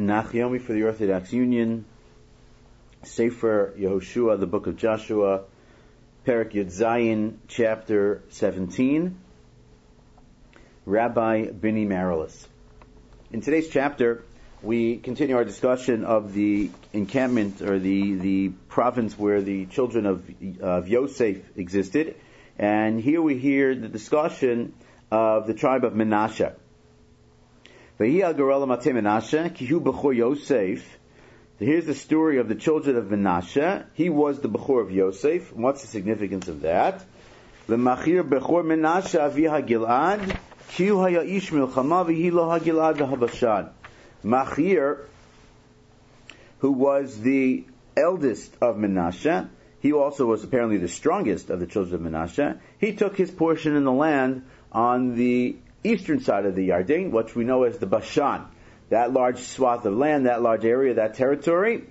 Nach Yomi for the Orthodox Union, Sefer Yehoshua, the book of Joshua, Perak Yud chapter 17, Rabbi Bini Marilis. In today's chapter, we continue our discussion of the encampment or the, the province where the children of, of Yosef existed. And here we hear the discussion of the tribe of Menashe. So here's the story of the children of Menashe. He was the Bechor of Yosef. What's the significance of that? Machir Bechor Menashe Aviha Gilad, Haya. Machir, who was the eldest of Menashe, he also was apparently the strongest of the children of Menashe. He took his portion in the land on the eastern side of the Yarden, which we know as the Bashan. That large swath of land, that large area, that territory,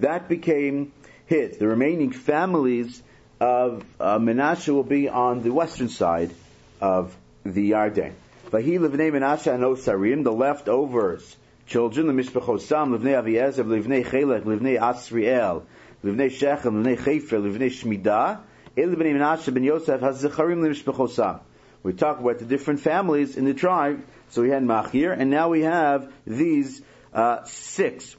that became his. The remaining families of uh, Menashe will be on the western side of the Yarden. Vahi livnei Menashe and Osarim, the leftovers, children, the Mishpachosam, livnei Aviezer, livnei Chelek, livnei Asriel, livnei Shechem, livnei Chefer, livnei Shmidah, El livnei Menashe ben Yosef has Zecharim Mishpachosam. We talk about the different families in the tribe. So we had Machir, and now we have these uh, six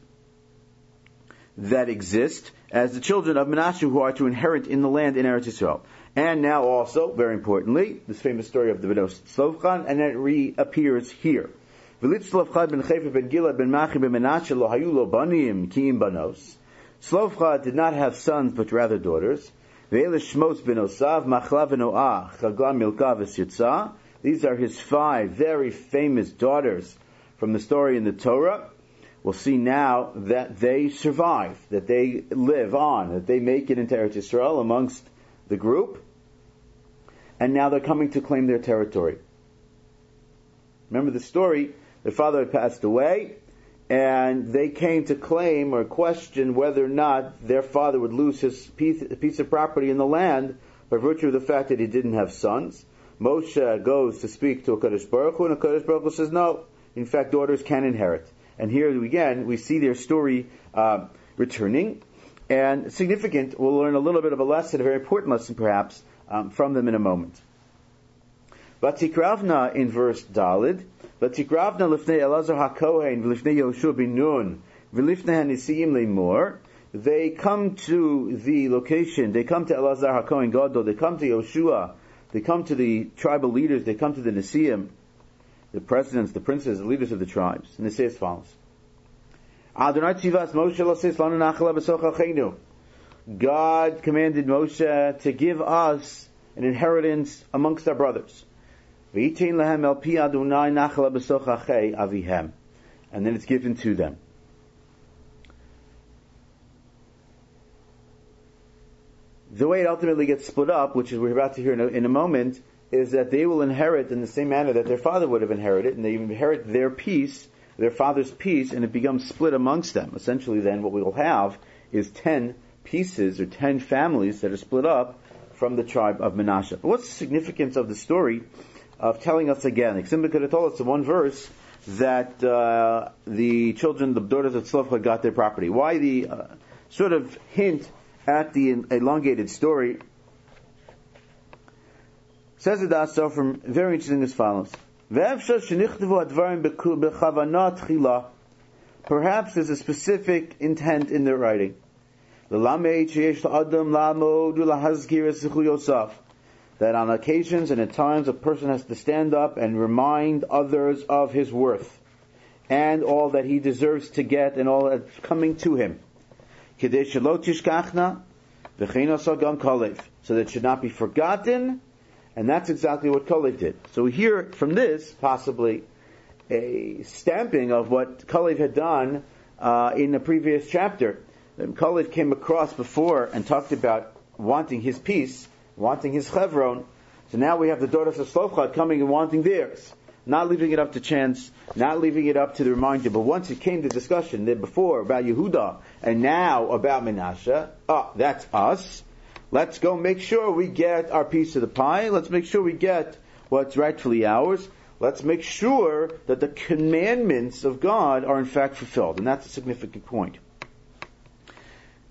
that exist as the children of Menashe who are to inherit in the land in Eretz Yisrael. And now also, very importantly, this famous story of the widow Tzlofchad, and it reappears here. Tzlofchad ben ben Gilad ben ben Menashe lo banim kiim banos. Did not have sons, but rather daughters. These are his five very famous daughters from the story in the Torah. We'll see now that they survive, that they live on, that they make it into Eretz Yisrael amongst the group, and now they're coming to claim their territory. Remember the story? Their father had passed away, and they came to claim or question whether or not their father would lose his piece, of property in the land by virtue of the fact that he didn't have sons. Moshe goes to speak to HaKadosh Baruch Hu, and HaKadosh Baruch Hu says, no, in fact, daughters can inherit. And here again, we see their story uh, returning. And significant, we'll learn a little bit of a lesson, a very important lesson perhaps, um, from them in a moment. Vatikravna in verse Dalid, Vatikravna lifnei Elazar HaKohen v'lifnei Yoshua bin Nun v'lifnei HaNisiim le'mor they come to the location, they come to Elazar HaKohen Gadol, they come to Yoshua, they come to the tribal leaders, they come to the Nisiim, the presidents, the princes, the leaders of the tribes, and they say as follows. God commanded Moshe to give us an inheritance amongst our brothers. And then it's given to them. The way it ultimately gets split up, which is we're about to hear in a, in a moment, is that they will inherit in the same manner that their father would have inherited, and they inherit their piece, their father's piece, and it becomes split amongst them. Essentially, then what we will have is ten pieces or ten families that are split up from the tribe of Menashe. But what's the significance of the story? Of telling us again. Iksim could have told us in one verse that uh, the children, the daughters of Tzlofchad got their property. Why the uh, sort of hint at the elongated story? Says the Das Sofrim very interesting as follows. Perhaps there's a specific intent in their writing that on occasions and at times a person has to stand up and remind others of his worth and all that he deserves to get and all that's coming to him. So that it should not be forgotten, and that's exactly what Kalev did. So we hear from this, possibly, a stamping of what Kalev had done uh, in the previous chapter. Kalev came across before and talked about wanting his piece, wanting his Chevron. So now we have the daughters of Tzlofchad coming and wanting theirs. Not leaving it up to chance, not leaving it up to the reminder, but once it came to discussion there before about Yehuda and now about Menashe, oh, that's us. Let's go make sure we get our piece of the pie. Let's make sure we get what's rightfully ours. Let's make sure that the commandments of God are in fact fulfilled. And that's a significant point.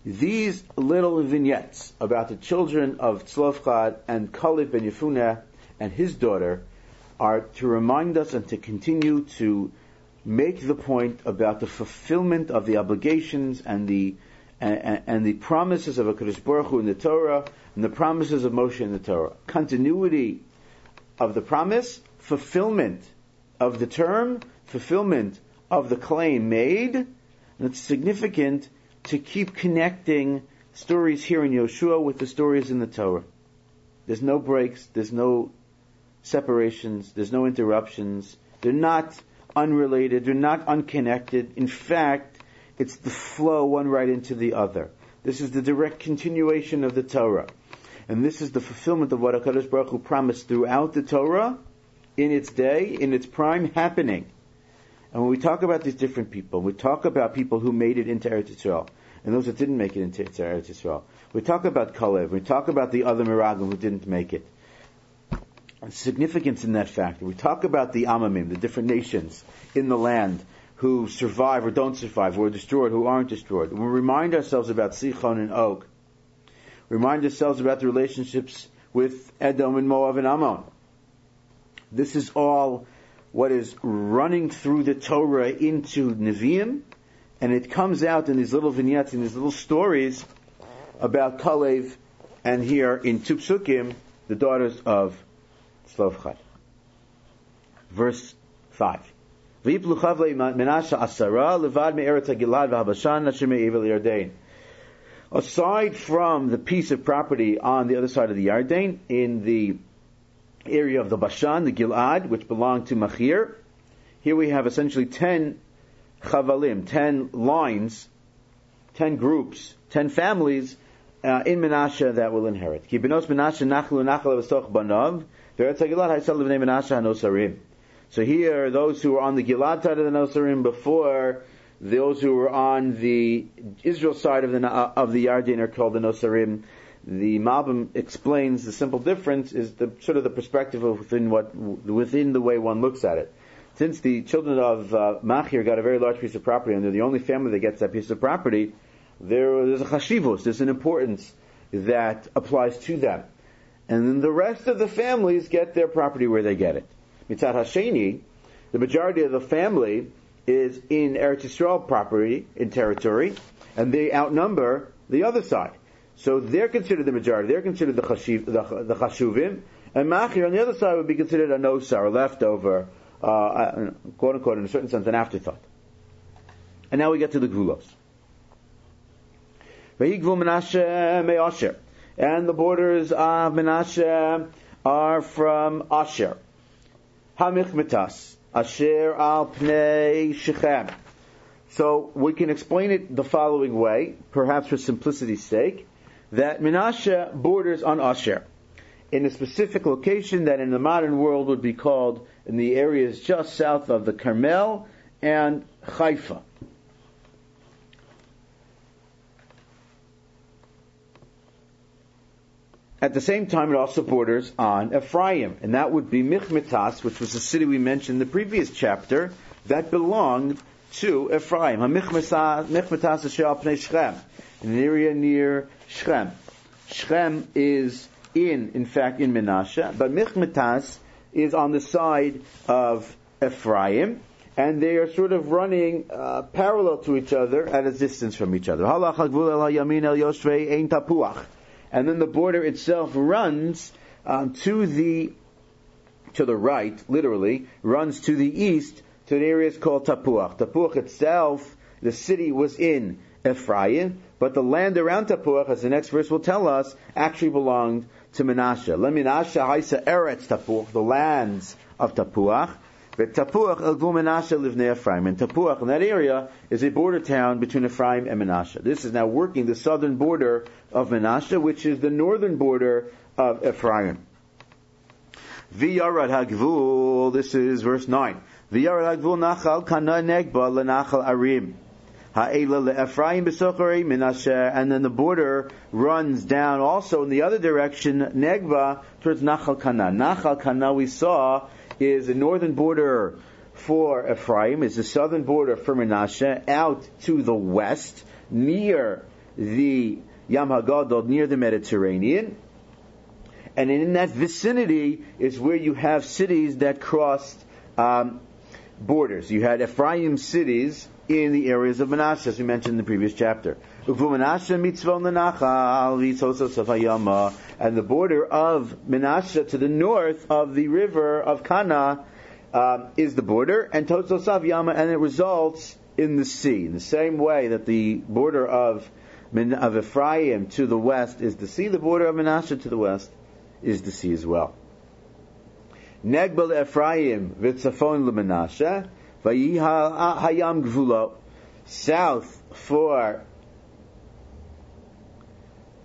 These little vignettes about the children of Tzlofchad and Kaleb ben Yefuneh and his daughter are to remind us and to continue to make the point about the fulfillment of the obligations and the and, and the promises of HaKadosh Baruch Hu in the Torah and the promises of Moshe in the Torah. Continuity of the promise, fulfillment of the term, fulfillment of the claim made, and it's significant to keep connecting stories here in Yoshua with the stories in the Torah. There's no breaks, there's no separations, there's no interruptions. They're not unrelated, they're not unconnected. In fact, it's the flow one right into the other. This is the direct continuation of the Torah. And this is the fulfillment of what HaKadosh Baruch Hu promised throughout the Torah, in its day, in its prime, happening. And when we talk about these different people, we talk about people who made it into Eretz Yisrael, and those that didn't make it into Eretz Yisrael. We talk about Kalev, we talk about the other Meraglim who didn't make it. Significance in that factor. We talk about the Amamim, the different nations in the land who survive or don't survive, who are destroyed, who aren't destroyed. we remind ourselves about Sichon and Og. remind ourselves about the relationships with Edom and Moab and Ammon. This is all what is running through the Torah into Nevi'im, and it comes out in these little vignettes, in these little stories about Kalev, and here in Tupsukim, the daughters of Tzlofchad. Verse 5. Aside from the piece of property on the other side of the Yarden, in the area of the Bashan, the Gilad, which belonged to Machir. Here we have essentially ten chavalim, ten lines, ten groups, ten families uh, in Menashe that will inherit. So here, those who were on the Gilad side of the Nosarim before, those who were on the Israel side of the of the Yarden are called the Nosarim the Malbim explains the simple difference is the sort of the perspective of within what within the way one looks at it. Since the children of uh, Machir got a very large piece of property, and they're the only family that gets that piece of property, there, there's a chashivos, there's an importance that applies to them. And then the rest of the families get their property where they get it. Mitzat Hasheni, the majority of the family is in Eretz Yisrael property, in territory, and they outnumber the other side. So they're considered the majority. They're considered the, chashiv, the, the chashuvim. And machir on the other side would be considered a nosar, a leftover, uh, quote unquote, in a certain sense, an afterthought. And now we get to the gulos. And the borders of Menashe are from Asher. Hamichmetas. Asher al pnei Shechem. So we can explain it the following way, perhaps for simplicity's sake that Menashe borders on Asher in a specific location that in the modern world would be called in the areas just south of the Carmel and Haifa. At the same time, it also borders on Ephraim, and that would be Michmetas, which was the city we mentioned in the previous chapter, that belonged to Ephraim. Michmetas Shechem, an area near Shechem. Shechem is in, in fact, in Menashe, but Michmetas is on the side of Ephraim, and they are sort of running uh, parallel to each other at a distance from each other. And then the border itself runs um, to the to the right, literally, runs to the east to an area is called Tapuach. Tapuach itself, the city was in Ephraim, but the land around Tapuach, as the next verse will tell us, actually belonged to Menashe. Le Menashe haisa eretz Tapuach, the lands of Tapuach. But Tapuach el Menashe live near Ephraim. And Tapuach in that area is a border town between Ephraim and Menashe. This is now working the southern border of Menashe, which is the northern border of Ephraim. V'yarad hagvul, this is verse 9. Hagvul nachal kana negba lenachal arim. Ephraim and then the border runs down also in the other direction, Negba, towards Nachal Kana. Nachal Kana we saw is the northern border for Ephraim, is the southern border for Menashe, out to the west, near the Yam HaGadol, near the Mediterranean. And in that vicinity is where you have cities that crossed um, borders. You had Ephraim cities in the areas of Menashe, as we mentioned in the previous chapter. And the border of Menashe to the north of the river of Kana um, is the border, and Totzosav Yama, and it results in the sea. In the same way that the border of of Ephraim to the west is the sea, the border of Menashe to the west is the sea as well. Negbel Ephraim v'tzafon leMenashe v'yiha hayam gvulo south for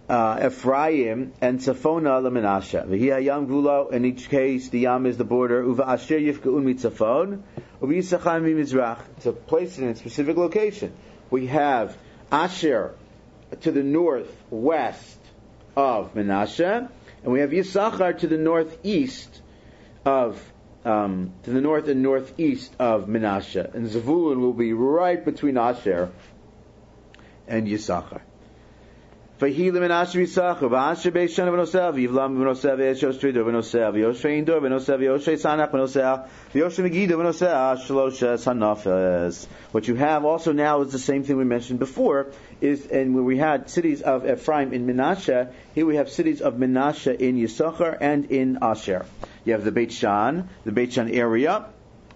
uh, Ephraim and Tzafona leMenashe. V'hi hayam gvulo. In each case, the yam is the border. Uva asher yifkaun mitzafon. Uva yisacham mizrach. It's a place in a specific location. We have Asher to the northwest of Menashe, and we have Yisachar to the northeast of um, to the north and northeast of Menashe, and Zavulun will be right between Asher and Yisachar. Fahilim and Asher Yisachar, V'asher Beis Shana v'nosev, Yivlam v'nosev, Yeshosh Tridor v'nosev, Yoshe Indor v'nosev, Yoshe Sanach v'nosev, Yoshe Megiddo v'nosev, Shalosha Sanafes. What you have also now is the same thing we mentioned before, is, and where we had cities of Ephraim in Menashe, here we have cities of Menashe in Yisachar and in Asher. You have the Beit Shan, the Beit Shan area,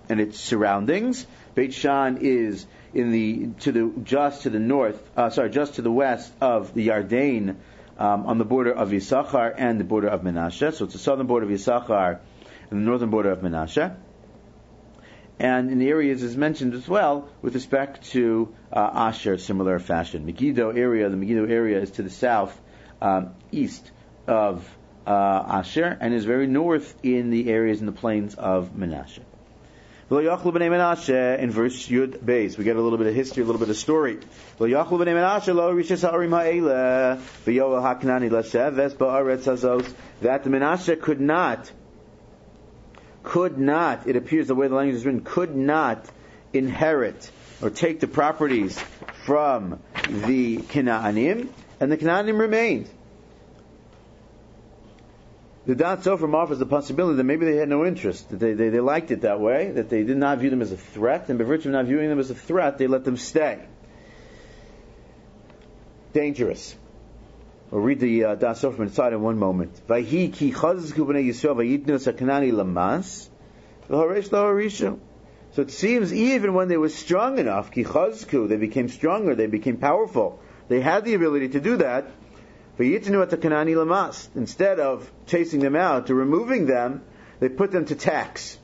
and its surroundings. Beit Shan is in the to the just to the north, uh, sorry, just to the west of the Yarden, um, on the border of Yisachar and the border of Menashe. So it's the southern border of Yisachar and the northern border of Menashe. And in the areas is mentioned as well with respect to uh, Asher, similar fashion. Megiddo area, the Megiddo area is to the south, um, east of uh, Asher, and is very north in the areas in the plains of Menashe in verse Yud Beis. We get a little bit of history, a little bit of story. That the Menashe could not, could not, it appears the way the language is written, could not inherit or take the properties from the Canaanim, and the Canaanim remained. The Dat Sofer offers the possibility that maybe they had no interest, that they, they, they liked it that way, that they did not view them as a threat, and by virtue of not viewing them as a threat, they let them stay. Dangerous. We'll read the uh, Das Sofer inside in one moment. So it seems even when they were strong enough, they became stronger, they became powerful, they had the ability to do that, Instead of chasing them out, to removing them, they put them to tax.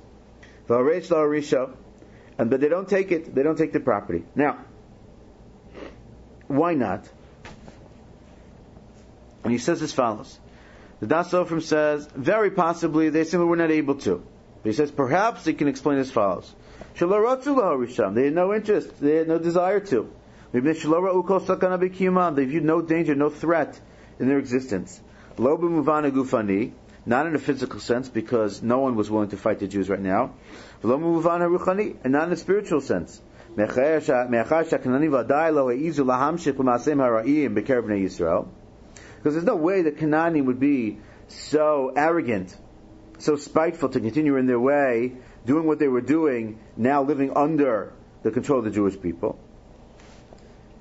And but they don't take it, they don't take the property. Now, why not? And he says as follows. The Das Sofrim says, very possibly they simply were not able to. But he says, perhaps they can explain as follows. They had no interest, they had no desire to. They viewed no danger, no threat in their existence. Gufani, not in a physical sense because no one was willing to fight the Jews right now. Ruchani, and not in a spiritual sense. Because there's no way that Canaanim would be so arrogant, so spiteful to continue in their way, doing what they were doing, now living under the control of the Jewish people.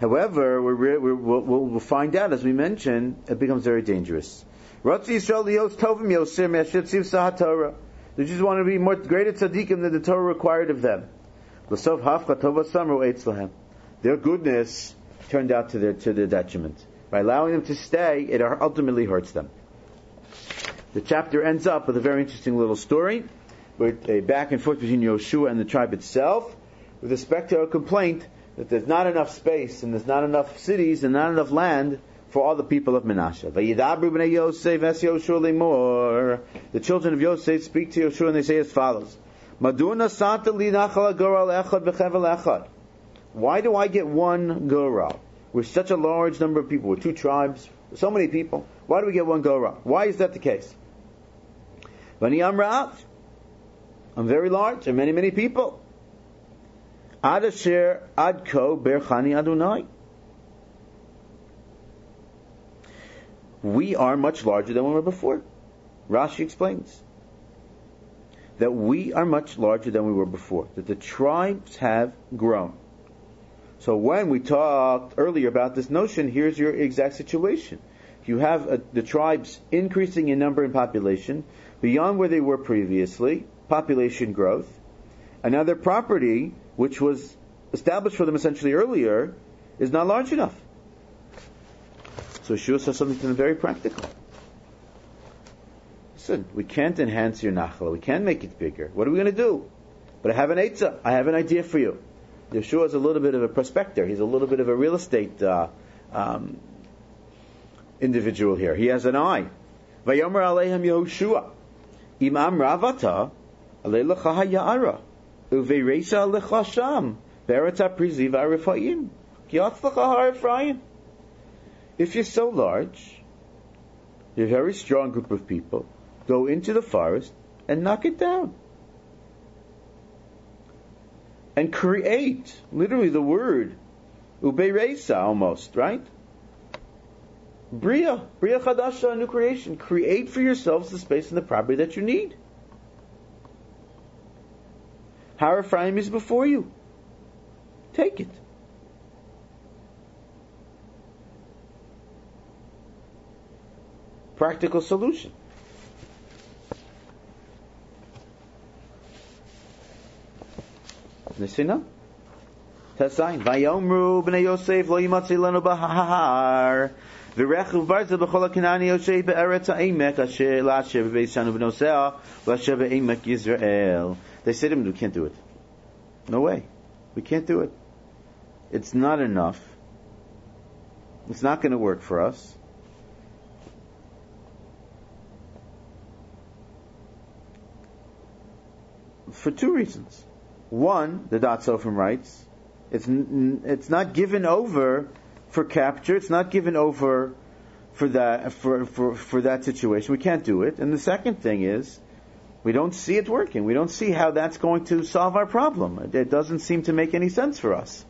However, we will we'll find out, as we mentioned, it becomes very dangerous. They just want to be more greater tzaddikim than the Torah required of them. Their goodness turned out to their to their detriment. By allowing them to stay, it ultimately hurts them. The chapter ends up with a very interesting little story, with a back and forth between Yoshua and the tribe itself, with respect to a complaint that there's not enough space and there's not enough cities and not enough land for all the people of Menashe. The children of Yosef speak to Yoshua and they say as follows. Why do I get one Goral? We're such a large number of people, we're two tribes, so many people. Why do we get one Goral? Why is that the case? I'm very large, and many, many people. Ad asher adko berchani Adonai. We are much larger than we were before. Rashi explains that we are much larger than we were before, that the tribes have grown. So when we talked earlier about this notion, here's your exact situation. You have a, the tribes increasing in number and population beyond where they were previously, population growth. Another property, which was established for them essentially earlier, is not large enough. So Yeshua says something to them very practical. Listen, we can't enhance your nachla. We can't make it bigger. What are we going to do? But I have an eitzah. I have an idea for you. Yeshua is a little bit of a prospector. He's a little bit of a real estate uh, um, individual here. He has an eye. Vayomer Yehoshua. Imam ravata. Uvereisa lecha sham. Berata priziv arifayim. If you're so large, you're a very strong group of people, go into the forest and knock it down. And create, literally the word, ubeiresa almost, right? Bria, Bria Chadasha, a new creation. Create for yourselves the space and the property that you need. Har Ephraim is before you. Take it. practical solution. No. Tasayin. Vayomru b'nei Yosef lo yimatzi lanu b'hahar. V'rechu barza b'chol ha'kinani Yosef be'eretz ha'emek asher la'asher b'beisanu b'nosea la'asher b'emek Yisrael. They say to him, we can't do it. No way. We can't do it. It's not enough. It's not going to work for us. for two reasons. One, the Dat Sofim writes, it's, it's not given over for capture, it's not given over for that, for, for, for that situation. We can't do it. And the second thing is, we don't see it working. We don't see how that's going to solve our problem. It doesn't seem to make any sense for us.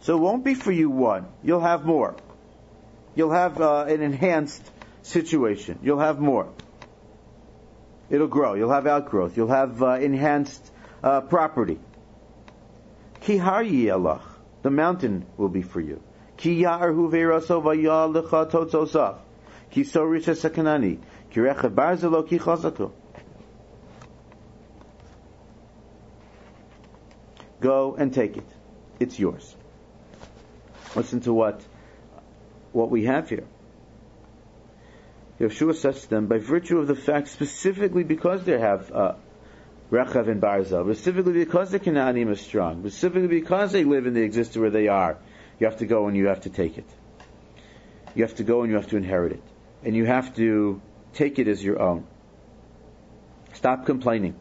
So it won't be for you one. You'll have more. You'll have uh, an enhanced situation. You'll have more. It'll grow. You'll have outgrowth. You'll have uh, enhanced uh, property. Ki har alach. The mountain will be for you. Ki ya'ar hu ve'raso v'yah lecha totzosaf. Ki so richa sekanani. Ki recha barzelo ki chazako. Go and take it. It's yours. Listen to what what we have here. Yeshua says to them, by virtue of the fact, specifically because they have uh, Rechav and Barzal, specifically because the Canaanim are strong, specifically because they live and they exist where they are, you have to go and you have to take it. You have to go and you have to inherit it. And you have to take it as your own. Stop complaining.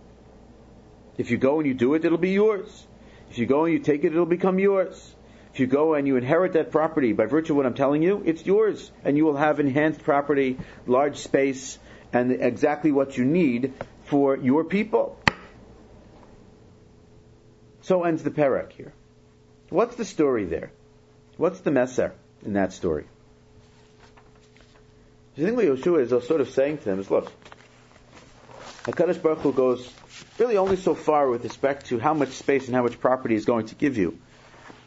If you go and you do it, it'll be yours. If you go and you take it, it'll become yours. If you go and you inherit that property by virtue of what I'm telling you, it's yours. And you will have enhanced property, large space, and exactly what you need for your people. So ends the parak here. What's the story there? What's the messer in that story? I think what Yeshua is sort of saying to them is, look, HaKadosh Baruch Hu goes really only so far with respect to how much space and how much property is going to give you.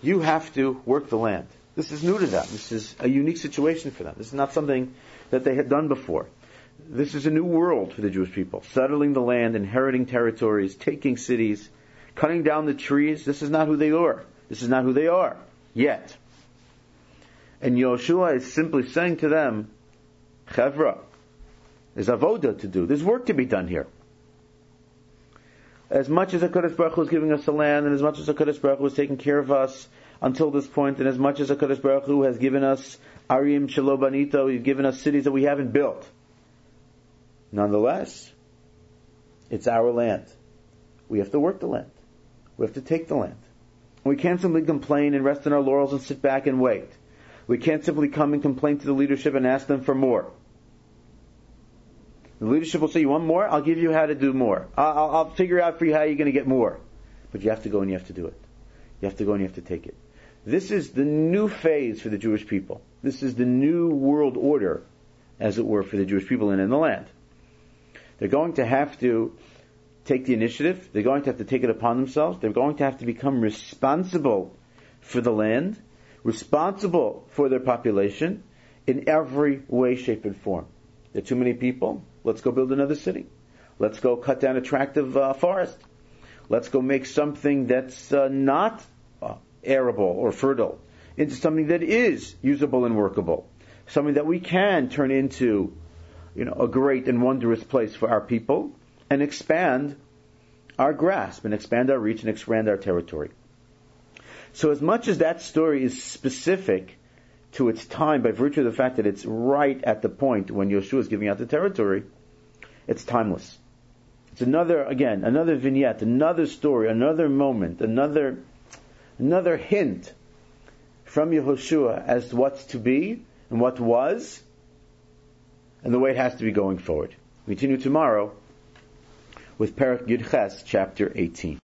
You have to work the land. This is new to them. This is a unique situation for them. This is not something that they had done before. This is a new world for the Jewish people. Settling the land, inheriting territories, taking cities, cutting down the trees. This is not who they are. This is not who they are yet. And Yoshua is simply saying to them, Chevra, there's avoda to do. There's work to be done here as much as HaKadosh Baruch Hu is giving us the land, and as much as HaKadosh Baruch Hu is taking care of us until this point, and as much as HaKadosh Baruch Hu has given us Arim Shalobanito, He's given us cities that we haven't built. Nonetheless, it's our land. We have to work the land. We have to take the land. We can't simply complain and rest on our laurels and sit back and wait. We can't simply come and complain to the leadership and ask them for more. The leadership will say, you want more? I'll give you how to do more. I'll, I'll figure out for you how you're going to get more. But you have to go and you have to do it. You have to go and you have to take it. This is the new phase for the Jewish people. This is the new world order, as it were, for the Jewish people and in the land. They're going to have to take the initiative. They're going to have to take it upon themselves. They're going to have to become responsible for the land, responsible for their population in every way, shape, and form. There are too many people. Let's go build another city. Let's go cut down a tract of uh, forest. Let's go make something that's uh, not uh, arable or fertile into something that is usable and workable. Something that we can turn into, you know, a great and wondrous place for our people and expand our grasp and expand our reach and expand our territory. So as much as that story is specific to its time by virtue of the fact that it's right at the point when Yeshua is giving out the territory, it's timeless. It's another, again, another vignette, another story, another moment, another, another hint from Yehoshua as to what's to be and what was and the way it has to be going forward. We continue tomorrow with Parak Yud Ches, chapter 18.